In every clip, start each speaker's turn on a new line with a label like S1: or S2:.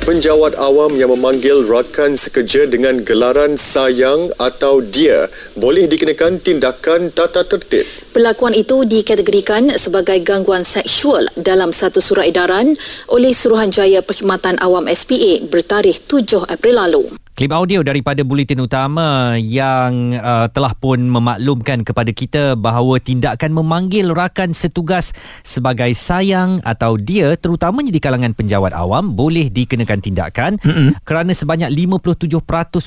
S1: Penjawat awam yang memanggil rakan sekerja dengan gelaran sayang atau dia boleh dikenakan tindakan tata tertib.
S2: Pelakuan itu dikategorikan sebagai gangguan seksual dalam satu surat edaran oleh Suruhanjaya Perkhidmatan Awam SPA bertarikh 7 April lalu.
S3: Klip audio daripada Bulletin Utama yang uh, telah pun memaklumkan kepada kita bahawa tindakan memanggil rakan setugas sebagai sayang atau dia terutamanya di kalangan penjawat awam boleh dikenakan tindakan mm-hmm. kerana sebanyak 57%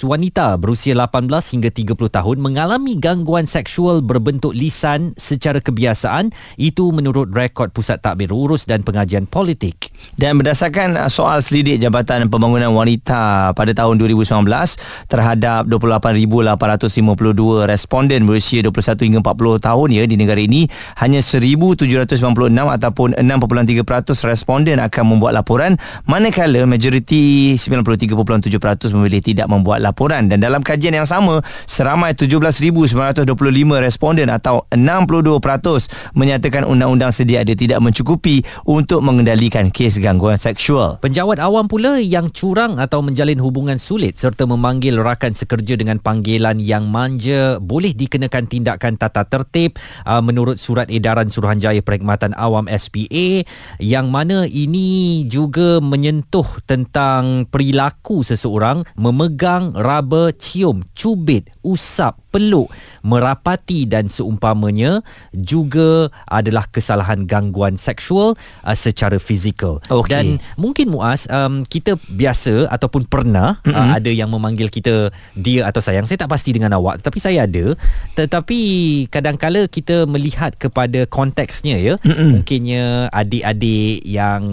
S3: wanita berusia 18 hingga 30 tahun mengalami gangguan seksual berbentuk lisan secara kebiasaan itu menurut rekod Pusat Takbir Urus dan Pengajian Politik.
S4: Dan berdasarkan uh, soal selidik Jabatan Pembangunan Wanita pada tahun 2019 terhadap 28,852 responden berusia 21 hingga 40 tahun ya di negara ini hanya 1,796 ataupun 6.3% responden akan membuat laporan manakala majoriti 93.7% memilih tidak membuat laporan dan dalam kajian yang sama seramai 17,925 responden atau 62% menyatakan undang-undang sedia ada tidak mencukupi untuk mengendalikan kes gangguan seksual.
S3: Penjawat awam pula yang curang atau menjalin hubungan sulit serta memanggil rakan sekerja dengan panggilan yang manja boleh dikenakan tindakan tata tertib uh, menurut surat edaran Suruhanjaya Perkhidmatan Awam SPA yang mana ini juga menyentuh tentang perilaku seseorang memegang, raba, cium, cubit, usap, peluk, merapati dan seumpamanya juga adalah kesalahan gangguan seksual uh, secara fizikal. Okay. Dan mungkin Muaz um, kita biasa ataupun pernah mm-hmm. uh, ada yang memanggil kita dia atau sayang. Saya tak pasti dengan awak tetapi saya ada. Tetapi kadang-kala kita melihat kepada konteksnya ya. Mm-hmm. Mungkinnya adik-adik yang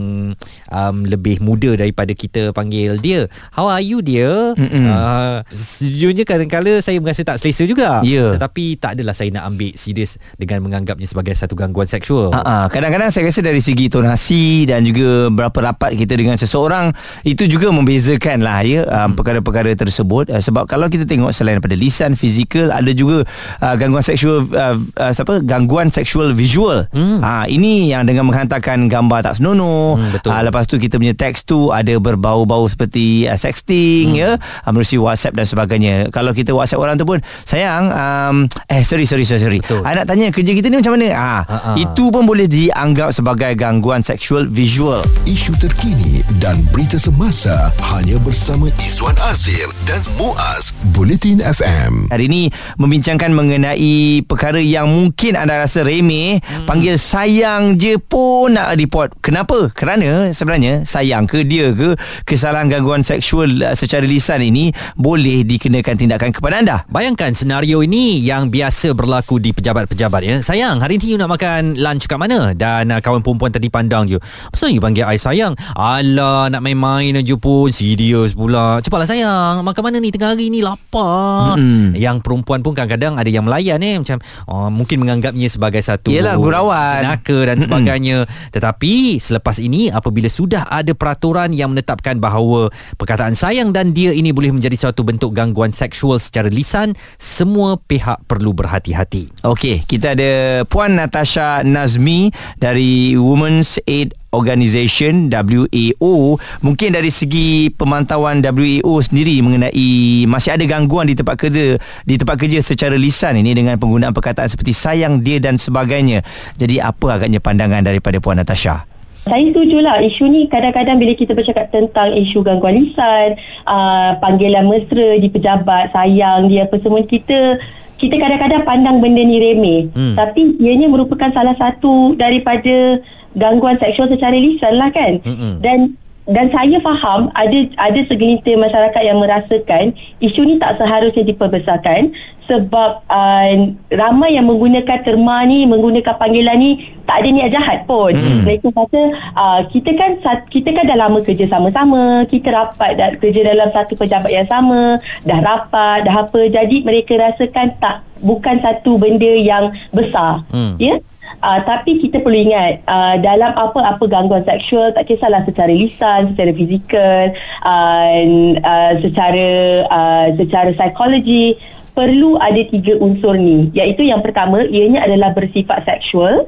S3: um, lebih muda daripada kita panggil dia. How are you dia? Mm-hmm. Uh, sejujurnya kadang-kala saya merasa tak selesa juga.
S4: Ya.
S3: Tetapi tak adalah saya nak ambil serius dengan menganggapnya sebagai satu gangguan seksual.
S4: Ha kadang-kadang saya rasa dari segi tonasi dan juga berapa rapat kita dengan seseorang itu juga membezakan lah ya um, perkara-perkara tersebut uh, sebab kalau kita tengok selain daripada lisan fizikal ada juga uh, gangguan seksual uh, uh, apa gangguan seksual visual. Hmm. Ha ini yang dengan menghantarkan gambar tak senonoh. Hmm, betul. Uh, lepas tu kita punya teks tu ada berbau-bau seperti uh, sexting hmm. ya uh, melalui WhatsApp dan sebagainya. Kalau kita WhatsApp orang tu pun sayang um, eh sorry sorry sorry sorry. I nak tanya kerja kita ni macam mana? Ah ha, itu pun boleh dianggap sebagai gangguan seksual visual.
S5: Isu terkini dan berita semasa hanya bersama Izwan Azir dan Muaz Bulletin FM.
S4: Hari ini membincangkan mengenai perkara yang mungkin anda rasa remeh, hmm. panggil sayang je pun nak report. Kenapa? Kerana sebenarnya sayang ke dia ke kesalahan gangguan seksual uh, secara lisan ini boleh dikenakan tindakan kepada anda.
S3: Bayangkan senario ini yang biasa berlaku di pejabat-pejabat ya. Sayang, hari ini you nak makan lunch kat mana? Dan uh, kawan perempuan tadi pandang je. Apa you panggil I sayang? Alah, nak main-main aja pun. Serius pula. Cepatlah sayang, makan mana ni tengah hari ni lapar. Mm-hmm. Yang perempuan pun kadang-kadang ada yang melayan eh macam oh, mungkin menganggapnya sebagai satu
S4: Yelah, gurauan.
S3: Jenaka dan sebagainya. Mm-hmm. Tetapi selepas ini apabila sudah ada peraturan yang menetapkan bahawa perkataan sayang dan dia ini boleh menjadi suatu bentuk gangguan seksual secara lisan, semua pihak perlu berhati-hati.
S4: Okey, kita ada Puan Natasha Nazmi dari Women's Aid Organisation WAO mungkin dari segi pemantauan WAO sendiri mengenai masih ada gangguan di tempat kerja di tempat kerja secara lisan ini dengan penggunaan perkataan seperti sayang dia dan sebagainya. Jadi apa agaknya pandangan daripada Puan Natasha
S6: saya setuju lah isu ni kadang-kadang bila kita bercakap tentang isu gangguan lisan uh, panggilan mesra di pejabat sayang dia apa semua kita kita kadang-kadang pandang benda ni remeh hmm. tapi ianya merupakan salah satu daripada gangguan seksual secara lisan lah kan hmm. dan dan saya faham ada ada segelintir masyarakat yang merasakan isu ni tak seharusnya diperbesarkan sebab uh, ramai yang menggunakan terma ni menggunakan panggilan ni tak ada niat jahat pun hmm. mereka kata uh, kita kan kita kan dah lama kerja sama-sama kita rapat dah kerja dalam satu pejabat yang sama dah rapat dah apa jadi mereka rasakan tak bukan satu benda yang besar hmm. ya yeah? Uh, tapi kita perlu ingat uh, dalam apa-apa gangguan seksual tak kisahlah secara lisan, secara fizikal, uh, uh, secara uh, secara psikologi perlu ada tiga unsur ni. Iaitu yang pertama ianya adalah bersifat seksual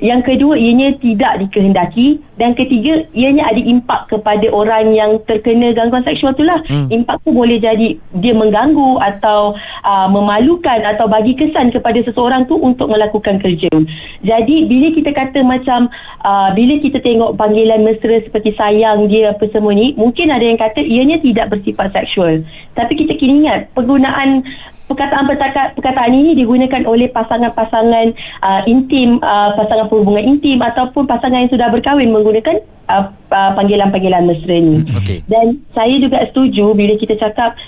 S6: yang kedua ianya tidak dikehendaki. Dan ketiga ianya ada impak kepada orang yang terkena gangguan seksual itulah hmm. impak tu boleh jadi dia mengganggu atau uh, memalukan atau bagi kesan kepada seseorang tu untuk melakukan kerja. Jadi bila kita kata macam uh, bila kita tengok panggilan mesra seperti sayang dia apa semua ni mungkin ada yang kata ianya tidak bersifat seksual. Tapi kita kini ingat penggunaan perkataan perkataan ini digunakan oleh pasangan-pasangan uh, intim uh, pasangan perhubungan intim ataupun pasangan yang sudah berkahwin menggunakan uh, uh, panggilan-panggilan mesra ni
S3: okey.
S6: dan saya juga setuju bila kita cakap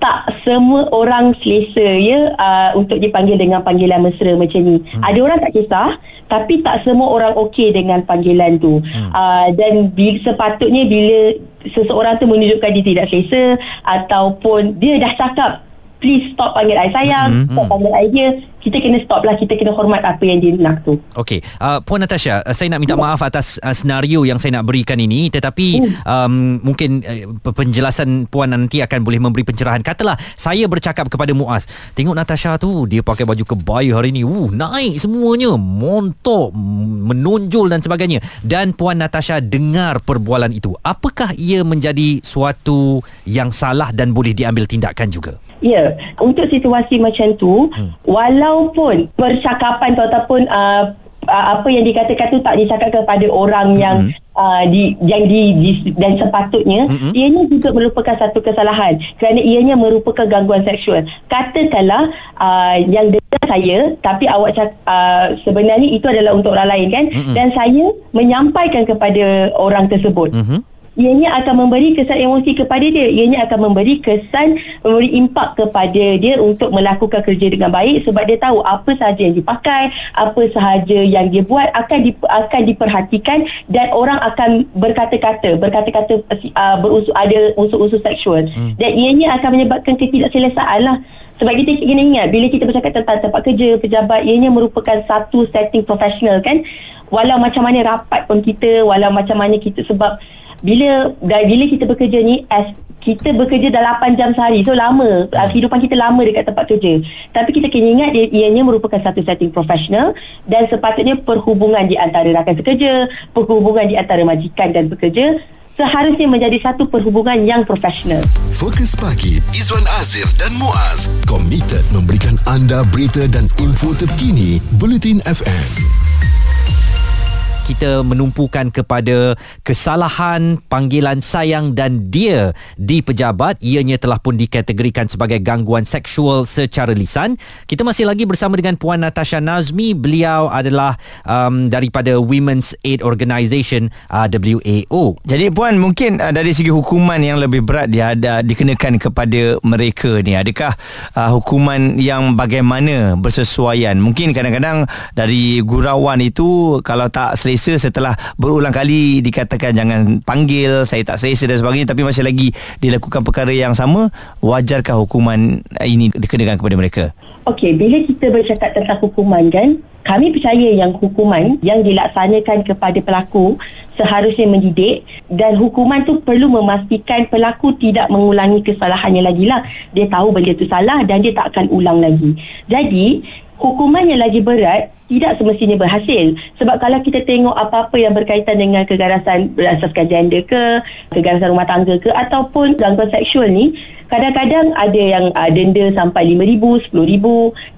S6: tak semua orang selesa ya uh, untuk dipanggil dengan panggilan mesra macam ni. Hmm. Ada orang tak kisah tapi tak semua orang okey dengan panggilan tu. Hmm. Uh, dan bi- sepatutnya bila seseorang tu menunjukkan dia tidak selesa ataupun dia dah cakap please stop panggil I sayang, hmm. stop panggil I dia, kita kena stop lah, kita kena hormat apa yang dia nak tu.
S3: Okey, uh, Puan Natasha, uh, saya nak minta maaf atas uh, senario yang saya nak berikan ini tetapi um, mungkin uh, penjelasan Puan nanti akan boleh memberi pencerahan. Katalah saya bercakap kepada Muaz, tengok Natasha tu, dia pakai baju kebaya hari ni. Uh, naik semuanya, montok, menonjol dan sebagainya. Dan Puan Natasha dengar perbualan itu. Apakah ia menjadi suatu yang salah dan boleh diambil tindakan juga?
S6: Ya, untuk situasi macam tu, hmm. walaupun percakapan tu ataupun uh, uh, apa yang dikatakan tu tak dicakap kepada orang hmm. yang uh, di yang di, di dan sepatutnya, hmm. ianya juga merupakan satu kesalahan kerana ianya merupakan gangguan seksual. Katakanlah uh, yang dengar saya tapi awak cak, uh, sebenarnya itu adalah untuk orang lain kan hmm. dan saya menyampaikan kepada orang tersebut. Hmm ianya akan memberi kesan emosi kepada dia. Ianya akan memberi kesan memberi impak kepada dia untuk melakukan kerja dengan baik sebab dia tahu apa sahaja yang dipakai apa sahaja yang dia buat akan di, akan diperhatikan dan orang akan berkata-kata berkata-kata uh, berunsur ada unsur-unsur seksual. Hmm. dan ianya akan menyebabkan ketidakselesaan lah. Sebab kita kena ingat bila kita bercakap tentang tempat kerja pejabat ianya merupakan satu setting profesional kan? Walau macam mana rapat pun kita walau macam mana kita sebab bila dah bila kita bekerja ni as kita bekerja dah 8 jam sehari so lama. Uh, kehidupan kita lama dekat tempat kerja. Tapi kita kena ingat dia ianya merupakan satu setting profesional dan sepatutnya perhubungan di antara rakan sekerja perhubungan di antara majikan dan pekerja seharusnya menjadi satu perhubungan yang profesional
S5: Fokus pagi Izwan Azir dan Muaz. Komited memberikan anda berita dan info terkini Bulletin FM
S3: kita menumpukan kepada kesalahan panggilan sayang dan dia di pejabat. Ianya telah pun dikategorikan sebagai gangguan seksual secara lisan. Kita masih lagi bersama dengan Puan Natasha Nazmi. Beliau adalah um, daripada Women's Aid Organisation uh, WAO
S4: Jadi puan mungkin uh, dari segi hukuman yang lebih berat dia ada dikenakan kepada mereka ni. Adakah uh, hukuman yang bagaimana bersesuaian? Mungkin kadang-kadang dari gurauan itu kalau tak selesa setelah berulang kali dikatakan jangan panggil saya tak selesa dan sebagainya tapi masih lagi dilakukan perkara yang sama wajarkah hukuman ini dikenakan kepada mereka
S6: Okey, bila kita bercakap tentang hukuman kan, kami percaya yang hukuman yang dilaksanakan kepada pelaku seharusnya mendidik dan hukuman tu perlu memastikan pelaku tidak mengulangi kesalahannya lagi lah. Dia tahu benda tu salah dan dia tak akan ulang lagi. Jadi, hukuman yang lagi berat tidak semestinya berhasil. Sebab kalau kita tengok apa-apa yang berkaitan dengan keganasan berasaskan gender ke keganasan rumah tangga ke ataupun gangguan seksual ni kadang-kadang ada yang uh, denda sampai RM5,000, RM10,000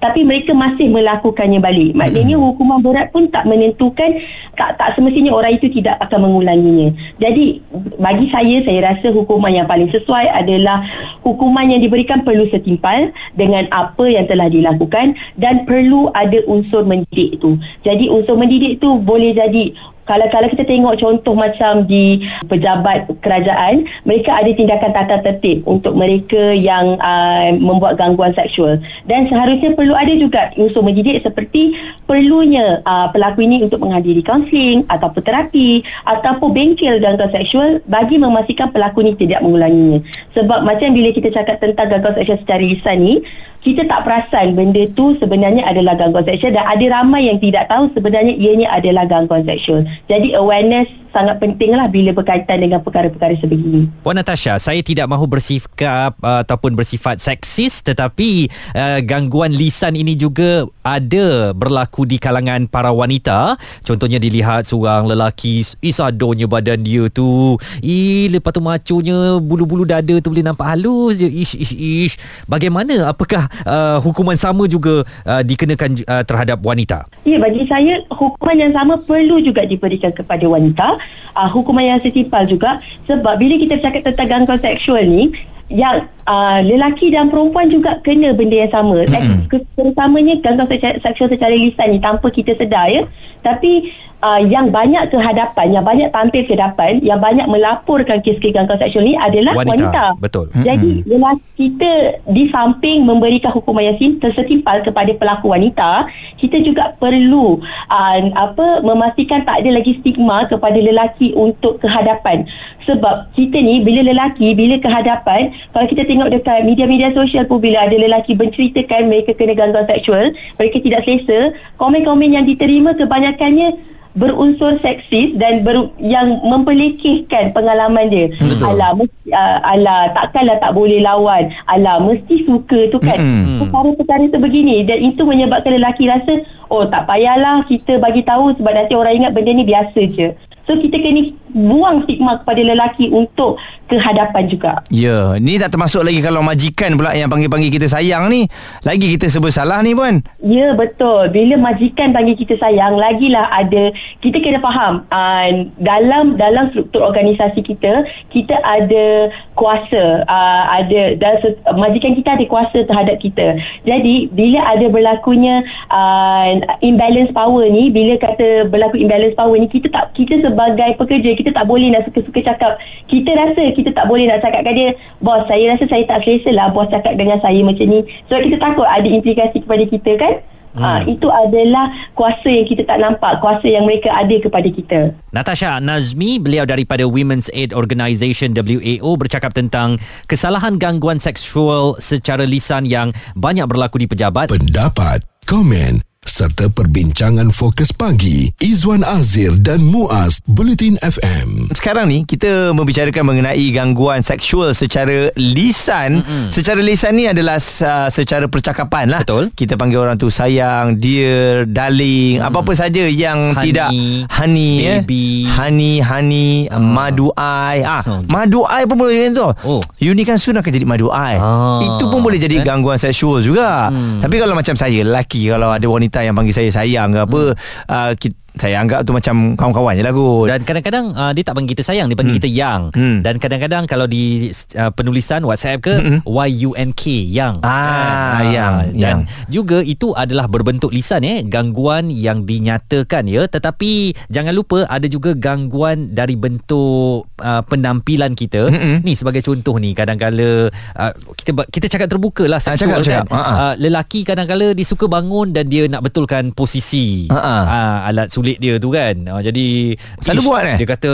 S6: tapi mereka masih melakukannya balik. Maknanya hukuman berat pun tak menentukan tak, tak semestinya orang itu tidak akan mengulanginya. Jadi bagi saya saya rasa hukuman yang paling sesuai adalah hukuman yang diberikan perlu setimpal dengan apa yang telah dilakukan dan perlu ada unsur mendidik tu. Jadi unsur mendidik tu boleh jadi kalau kalau kita tengok contoh macam di pejabat kerajaan, mereka ada tindakan tata tertib untuk mereka yang uh, membuat gangguan seksual. Dan seharusnya perlu ada juga unsur mendidik seperti perlunya uh, pelaku ini untuk menghadiri kaunseling ataupun terapi ataupun bengkel gangguan seksual bagi memastikan pelaku ini tidak mengulanginya. Sebab macam bila kita cakap tentang gangguan seksual secara lisan ni, kita tak perasan benda tu sebenarnya adalah gangguan seksual dan ada ramai yang tidak tahu sebenarnya ianya adalah gangguan seksual. Jadi awareness sangat penting lah bila berkaitan dengan perkara-perkara sebegini.
S3: Puan Natasha, saya tidak mahu bersikap uh, ataupun bersifat seksis tetapi uh, gangguan lisan ini juga ada berlaku di kalangan para wanita. Contohnya dilihat seorang lelaki isadonya badan dia tu. Ih, lepas tu maconya bulu-bulu dada tu boleh nampak halus je. Ish, ish, ish. Bagaimana? Apakah uh, hukuman sama juga uh, dikenakan uh, terhadap wanita?
S6: Ya, bagi saya hukuman yang sama perlu juga diberikan kepada wanita uh, hukuman yang setimpal juga sebab bila kita bercakap tentang gangguan seksual ni yang uh, lelaki dan perempuan juga kena benda yang sama. Mm-hmm. Terutamanya gangguan seksual secara lisan ni tanpa kita sedar ya. Tapi uh, yang banyak ke hadapan, yang banyak tampil ke hadapan, yang banyak melaporkan kes-kes gangguan seksual ni adalah wanita. wanita.
S3: Betul.
S6: Jadi mm-hmm. kita di samping memberikan hukuman yang setimpal kepada pelaku wanita, kita juga perlu uh, apa memastikan tak ada lagi stigma kepada lelaki untuk kehadapan. Sebab kita ni bila lelaki bila kehadapan, kalau kita tengok dekat media-media sosial pun bila ada lelaki menceritakan mereka kena gangguan seksual, mereka tidak selesa, komen-komen yang diterima kebanyakannya berunsur seksis dan ber, yang memperlekehkan pengalaman dia. Betul. Alah, mesti, uh, alah takkanlah tak boleh lawan. Alah, mesti suka tu kan. Mm-hmm. Perkara-perkara sebegini dan itu menyebabkan lelaki rasa oh tak payahlah kita bagi tahu sebab nanti orang ingat benda ni biasa je. So kita kena buang stigma kepada lelaki untuk kehadapan juga.
S4: Ya, ni tak termasuk lagi kalau majikan pula yang panggil-panggil kita sayang ni. Lagi kita serba salah ni pun.
S6: Ya, betul. Bila majikan panggil kita sayang, lagilah ada kita kena faham uh, dalam dalam struktur organisasi kita, kita ada kuasa, uh, ada dan majikan kita ada kuasa terhadap kita. Jadi, bila ada berlakunya uh, imbalance power ni, bila kata berlaku imbalance power ni, kita tak kita sebagai pekerja kita tak boleh nak suka-suka cakap. Kita rasa kita tak boleh nak cakap kat dia bos saya rasa saya tak selesa lah bos cakap dengan saya macam ni. Sebab kita takut ada implikasi kepada kita kan? Ha, hmm. itu adalah kuasa yang kita tak nampak kuasa yang mereka ada kepada kita.
S3: Natasha Nazmi beliau daripada Women's Aid Organisation WAO bercakap tentang kesalahan gangguan seksual secara lisan yang banyak berlaku di pejabat.
S5: Pendapat komen serta perbincangan fokus pagi Izwan Azir dan Muaz Bulletin FM.
S4: Sekarang ni kita membicarakan mengenai gangguan seksual secara lisan. Mm-hmm. Secara lisan ni adalah uh, secara percakapan lah.
S3: Betul.
S4: Kita panggil orang tu sayang, dear, darling, mm. apa-apa saja yang honey, tidak honey,
S3: eh. baby,
S4: eh? honey, honey, uh. madu ai. Ah, oh. madu ai pun boleh tu. Oh. You ni kan soon akan jadi madu ai. Ah. Itu pun boleh jadi eh? gangguan seksual juga. Mm. Tapi kalau macam saya, lelaki kalau ada wanita yang panggil saya sayang ke apa hmm. uh, kita saya anggap tu macam kawan-kawan je lah kot
S3: Dan kadang-kadang uh, Dia tak panggil kita sayang Dia panggil hmm. kita yang hmm. Dan kadang-kadang Kalau di uh, penulisan WhatsApp ke hmm. Y-U-N-K Yang
S4: Ah, uh, yang,
S3: Dan yang. juga itu adalah berbentuk lisan eh Gangguan yang dinyatakan ya Tetapi Jangan lupa Ada juga gangguan Dari bentuk uh, Penampilan kita hmm. Ni sebagai contoh ni Kadang-kala uh, Kita kita cakap terbuka lah
S4: ah, cakap, cakap.
S3: Kan? Uh, lelaki kadang-kala Dia suka bangun Dan dia nak betulkan posisi uh-uh. uh, Alat sulit dia tu kan. Uh, jadi
S4: selalu ish, buat eh.
S3: Dia kata,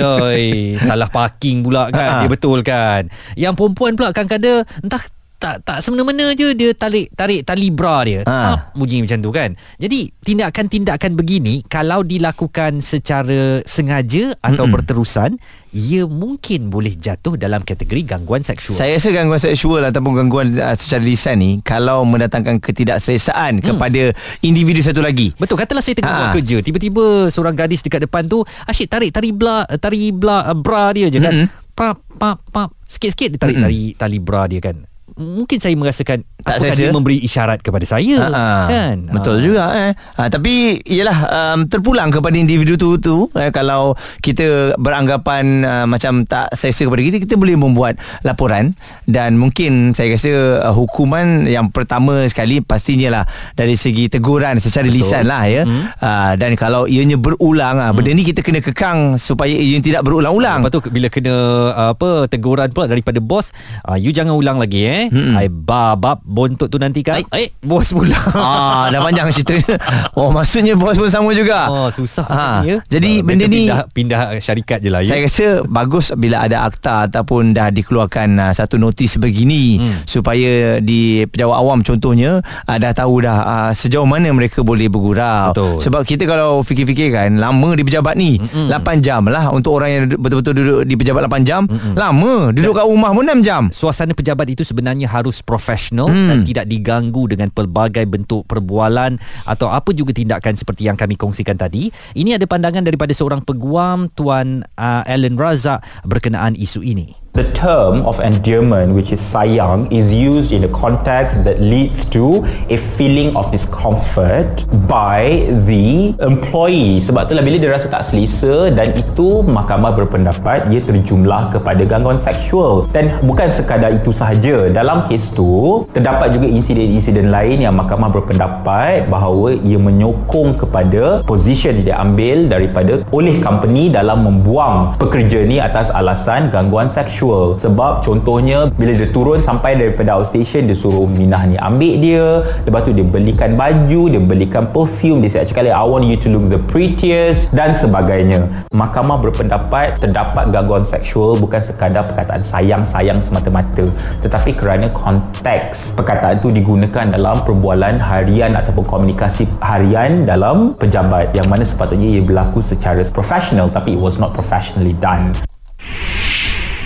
S3: "Oi, salah parking pula kan." Uh-huh. Dia betul kan. Yang perempuan pula kadang-kadang entah tak tak semena-mena je dia tarik tarik tali bra dia. Ha. bunyi macam tu kan. Jadi tindakan-tindakan begini kalau dilakukan secara sengaja atau Mm-mm. berterusan ia mungkin boleh jatuh dalam kategori gangguan seksual.
S4: Saya rasa gangguan seksual ataupun gangguan uh, secara lisan ni kalau mendatangkan ketidakselesaan hmm. kepada individu satu lagi.
S3: Betul katalah saya tengah ha. buat kerja tiba-tiba seorang gadis dekat depan tu asyik tarik tali bra tali bra, uh, bra dia je kan. Mm-hmm. Pap pap pap sikit-sikit dia tarik mm-hmm. tali tali bra dia kan mungkin saya merasakan tak apakah dia memberi isyarat kepada saya Ha-ha. kan
S4: betul ha. juga eh ha, tapi ialah um, terpulang kepada individu tu tu eh, kalau kita beranggapan uh, macam tak selesa kepada kita kita boleh membuat laporan dan mungkin saya rasa uh, hukuman yang pertama sekali pastinya lah dari segi teguran secara betul. lisan lah ya hmm. uh, dan kalau ianya berulang uh, hmm. benda ni kita kena kekang supaya ia tidak berulang-ulang
S3: lepas tu bila kena uh, apa teguran pula daripada bos uh, you jangan ulang lagi eh hmm. I babab bontot tu nanti kan eh bos pula
S4: Ah, dah panjang cerita. Oh, maksudnya bos pun sama juga.
S3: oh susah
S4: Ha,
S3: ni ya
S4: jadi
S3: Ah,
S4: benda ni-
S3: pindah, pindah syarikat je lah ya
S4: Saya rasa bagus bila ada akta ataupun dah dikeluarkan uh, satu notis begini hmm. supaya di pejabat awam contohnya uh, dah tahu dah uh, sejauh mana mereka boleh bergurau.
S3: Betul.
S4: Sebab kita kalau fikir-fikir kan lama di pejabat ni Mm-mm. 8 jam lah untuk orang yang betul-betul duduk di pejabat 8 jam Mm-mm. lama duduk kat rumah pun 6 jam.
S3: suasana pejabat itu sebenarnya harus profesional hmm. dan tidak diganggu dengan pelbagai bentuk perbualan atau apa juga tindakan seperti yang kami kongsikan tadi. Ini ada pandangan daripada seorang peguam Tuan uh, Alan Razak berkenaan isu ini.
S7: The term of endearment, which is sayang, is used in a context that leads to a feeling of discomfort by the employee. Sebab itulah bila dia rasa tak selesa dan itu mahkamah berpendapat ia terjumlah kepada gangguan seksual. Dan bukan sekadar itu sahaja. Dalam kes tu, terdapat juga insiden-insiden lain yang mahkamah berpendapat bahawa ia menyokong kepada position yang diambil daripada oleh company dalam membuang pekerja ni atas alasan gangguan seksual sebab contohnya bila dia turun sampai daripada outstation dia suruh Minah ni ambil dia. Lepas tu dia belikan baju dia belikan perfume. Dia cakap I want you to look the prettiest dan sebagainya. Mahkamah berpendapat terdapat gangguan seksual bukan sekadar perkataan sayang-sayang semata-mata. Tetapi kerana konteks perkataan itu digunakan dalam perbualan harian ataupun komunikasi harian dalam pejabat yang mana sepatutnya ia berlaku secara profesional tapi it was not professionally done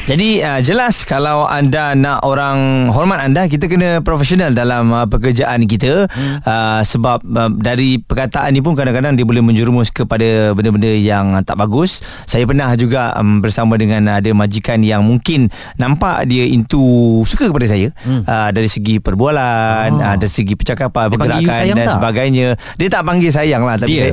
S4: Jadi uh, jelas kalau anda nak orang hormat anda kita kena profesional dalam uh, pekerjaan kita hmm. uh, sebab uh, dari perkataan ni pun kadang-kadang dia boleh menjerumus kepada benda-benda yang uh, tak bagus. Saya pernah juga um, bersama dengan ada majikan yang mungkin nampak dia into suka kepada saya hmm. uh, dari segi perbualan, oh. uh, dari segi percakapan,
S3: Dia
S4: pergerakan dan
S3: tak?
S4: sebagainya. Dia tak panggil sayang lah tapi
S3: Dia?
S4: saya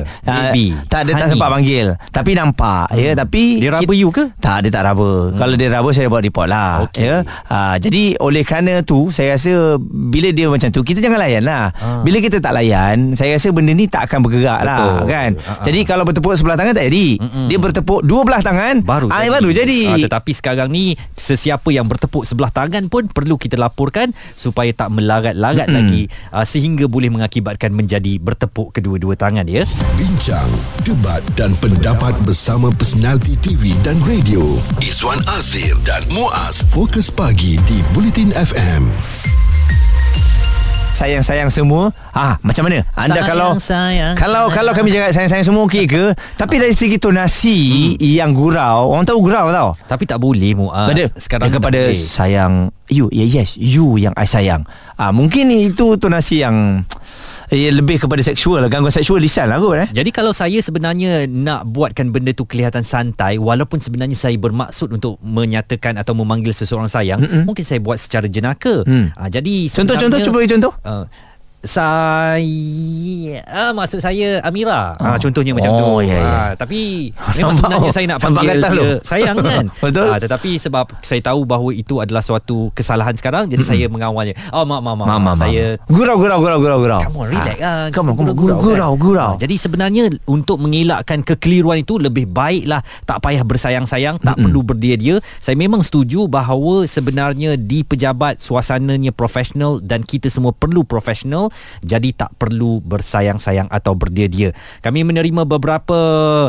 S3: Baby?
S4: tak dia tak sempat panggil tapi nampak hmm. ya tapi
S3: Dia raba you ke?
S4: tak, dia tak raba. Hmm. Kalau dia raba saya buat report lah.
S3: Okey.
S4: Ya. Ha, jadi oleh kerana tu saya rasa bila dia macam tu kita jangan layan lah.
S3: Ah.
S4: Bila kita tak layan, saya rasa benda ni tak akan bergerak lah
S3: Betul.
S4: kan.
S3: Ah, ah.
S4: Jadi kalau bertepuk sebelah tangan tak jadi.
S3: Mm-mm.
S4: Dia bertepuk dua belah tangan
S3: baru
S4: ah,
S3: jadi.
S4: baru jadi.
S3: Ah, tetapi sekarang ni sesiapa yang bertepuk sebelah tangan pun perlu kita laporkan supaya tak melarat-larat
S4: Mm-mm.
S3: lagi uh, sehingga boleh mengakibatkan menjadi bertepuk kedua-dua tangan ya.
S5: Bincang, debat dan pendapat bersama personaliti TV dan radio. Izwan Azir dan Muaz Fokus Pagi di Bulletin FM.
S4: sayang-sayang semua ah macam mana anda
S3: Sayang,
S4: kalau
S3: sayang,
S4: kalau
S3: sayang.
S4: kalau kami cakap sayang-sayang semua okey ke tapi dari segi tonasi hmm. yang gurau orang tahu gurau tau
S3: Tapi tak boleh Muaz.
S4: Pada
S3: sekarang
S4: dia
S3: tak
S4: kepada
S3: boleh.
S4: sayang you yeah, yes you yang I sayang ah mungkin itu tonasi yang eh, lebih kepada seksual lah gangguan seksual lisan lah kot eh
S3: Jadi kalau saya sebenarnya nak buatkan benda tu kelihatan santai walaupun sebenarnya saya bermaksud untuk menyatakan atau memanggil seseorang sayang, Mm-mm. mungkin saya buat secara jenaka.
S4: Hmm.
S3: Ha, jadi
S4: Contoh-contoh, cuba contoh.
S3: Uh, saya ah, maksud saya Amira. Oh. Ah contohnya macam
S4: Oh,
S3: tu.
S4: ya.
S3: Ah tapi memang sebenarnya saya nak panggil dia
S4: tu.
S3: sayang kan.
S4: Betul.
S3: Ah tetapi sebab saya tahu bahawa itu adalah suatu kesalahan sekarang jadi saya mengawalnya. Oh mak mak mak.
S4: Mama,
S3: saya
S4: gurau gurau gurau gurau gurau
S3: Come on relax
S4: Ah,
S3: ah.
S4: come on come on
S3: Gurau-gurau
S4: gurau gurau
S3: Ah, Jadi sebenarnya untuk mengelakkan kekeliruan itu lebih baiklah tak payah bersayang-sayang, tak
S4: Mm-mm.
S3: perlu berdia-dia. Saya memang setuju bahawa sebenarnya di pejabat suasananya profesional dan kita semua perlu profesional jadi tak perlu bersayang-sayang atau berdia-dia. Kami menerima beberapa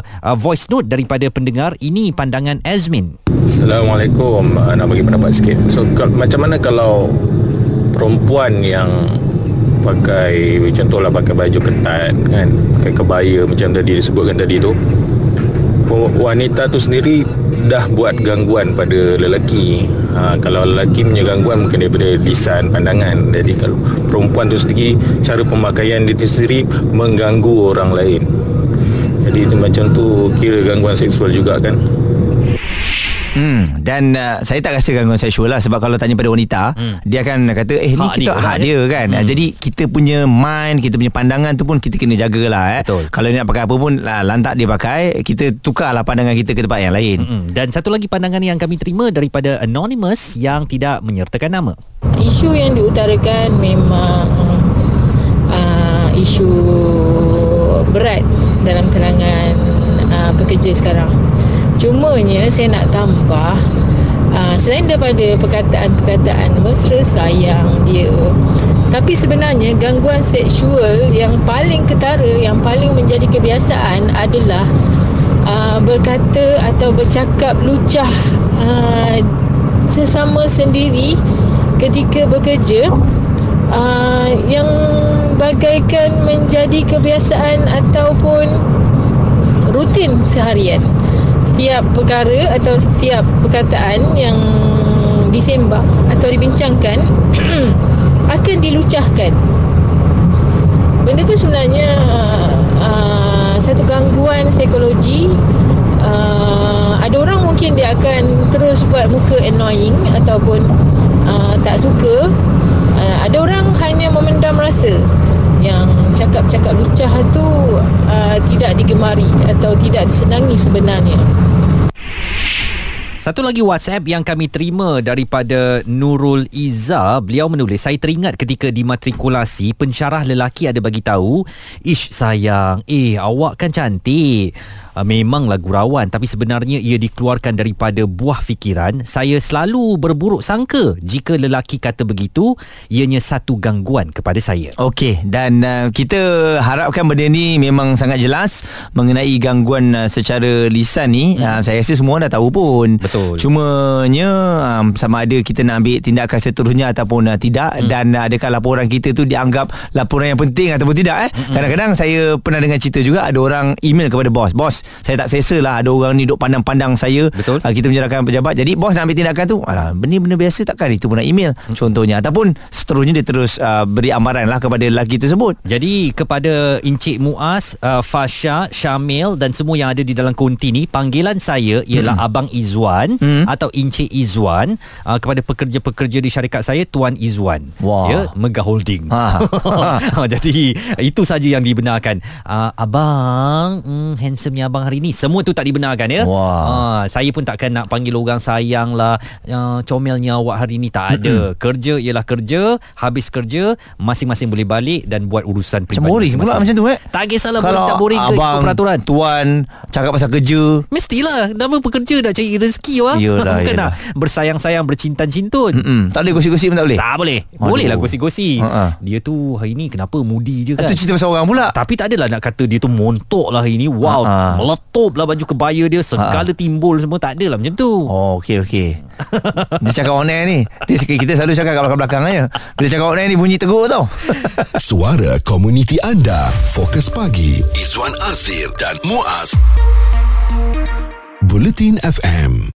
S3: uh, voice note daripada pendengar. Ini pandangan Azmin.
S8: Assalamualaikum uh, Nak bagi pendapat sikit So macam mana kalau Perempuan yang Pakai Contohlah pakai baju ketat kan Pakai kebaya Macam tadi disebutkan tadi tu Wanita tu sendiri Dah buat gangguan pada lelaki. Ha, Kalau lelaki punya gangguan Mungkin daripada lisan, pandangan. Jadi kalau perempuan tu sendiri Cara pemakaian dia tu sendiri Mengganggu orang lain. Jadi macam tu Kira gangguan seksual juga kan
S4: Hmm, dan uh, saya tak rasa gangguan seksual lah sebab kalau tanya pada wanita hmm. dia akan kata eh ni
S3: Hak
S4: kita
S3: dia
S4: hak
S3: orang,
S4: dia kan hmm. jadi kita punya mind kita punya pandangan tu pun kita kena jagalah eh
S3: Betul.
S4: kalau dia nak pakai apa pun lah, lantak dia pakai kita tukarlah pandangan kita ke tempat yang lain
S3: Mm-mm. Dan satu lagi pandangan yang kami terima daripada Anonymous yang tidak menyertakan nama.
S9: Isu yang diutarakan memang uh, isu berat dalam kalangan uh, pekerja sekarang. Cumanya saya nak tambah uh, selain daripada perkataan-perkataan mesra sayang dia tapi sebenarnya gangguan seksual yang paling ketara yang paling menjadi kebiasaan adalah uh, berkata atau bercakap lucah uh, sesama sendiri ketika bekerja uh, yang bagaikan menjadi kebiasaan ataupun rutin seharian setiap perkara atau setiap perkataan yang disembang atau dibincangkan akan dilucahkan. Benda tu sebenarnya uh, satu gangguan psikologi. Uh, ada orang mungkin dia akan terus buat muka annoying ataupun uh, tak suka. Uh, ada orang hanya memendam rasa yang cakap-cakap lucah tu uh, tidak digemari atau tidak disenangi sebenarnya.
S3: Satu lagi WhatsApp yang kami terima daripada Nurul Iza, beliau menulis, saya teringat ketika dimatrikulasi, pensyarah lelaki ada bagi tahu, "Ish sayang, eh awak kan cantik." Uh, memanglah gurauan tapi sebenarnya ia dikeluarkan daripada buah fikiran. Saya selalu berburuk sangka jika lelaki kata begitu, ianya satu gangguan kepada saya.
S4: Okey dan uh, kita harapkan benda ni memang sangat jelas mengenai gangguan uh, secara lisan ni. Hmm. Uh, saya rasa semua dah tahu pun.
S3: Betul.
S4: Cumanya um, sama ada kita nak ambil tindakan seterusnya ataupun uh, tidak hmm. dan uh, adakah laporan kita tu dianggap laporan yang penting ataupun tidak eh. Hmm. Kadang-kadang saya pernah dengar cerita juga ada orang email kepada bos. Bos, saya tak selesa lah ada orang ni duk pandang-pandang saya.
S3: Betul.
S4: Uh, kita menyerahkan pejabat. Jadi bos nak ambil tindakan tu. Alah, benda-benda biasa takkan itu pun nak email. Hmm. Contohnya ataupun seterusnya dia terus uh, beri amaran lah kepada lelaki tersebut.
S3: Jadi kepada Encik Muaz, uh, Fasha, Syamil dan semua yang ada di dalam konti ni, panggilan saya ialah hmm. Abang Izwan hmm. atau Encik Izwan. Uh, kepada pekerja-pekerja di syarikat saya, Tuan Izwan.
S4: Wah.
S3: Ya, Mega Holding.
S4: Ha.
S3: Jadi itu saja yang dibenarkan. Uh, abang, hmm, handsome-nya abang hari ni. Semua tu tak dibenarkan ya.
S4: Wah.
S3: Uh, saya pun takkan nak panggil orang sayang lah. Uh, comelnya awak hari ni tak ada. Kerja ialah kerja, habis kerja, masing-masing boleh balik dan buat urusan
S4: Macam boring pula macam tu eh.
S3: Tak kisahlah boring tak boring ke ikut
S4: abang,
S3: peraturan.
S4: tuan cakap pasal kerja
S3: Mestilah Nama pekerja dah cari rezeki wah.
S4: Yelah,
S3: Bukan
S4: yelah.
S3: nak bersayang-sayang Bercintan-cintun
S4: Mm-mm. Tak boleh gosip-gosip pun tak boleh
S3: Tak boleh
S4: Aduh.
S3: Boleh lah gosi-gosi
S4: Ha-ha.
S3: Dia tu hari ni Kenapa mudi je kan
S4: Itu cerita pasal orang pula
S3: tapi tak adalah nak kata dia tu montok lah hari ni Wow
S4: Ha-ha.
S3: Meletup lah baju kebaya dia Segala timbul semua Tak adalah macam tu
S4: Oh okey okey Dia cakap on air ni Dia kita selalu cakap kat belakang-belakang aja. Bila cakap on air ni bunyi tegur tau
S5: Suara komuniti anda. Fokus pagi. Izwan Azir dan Muaz. Bulletin FM.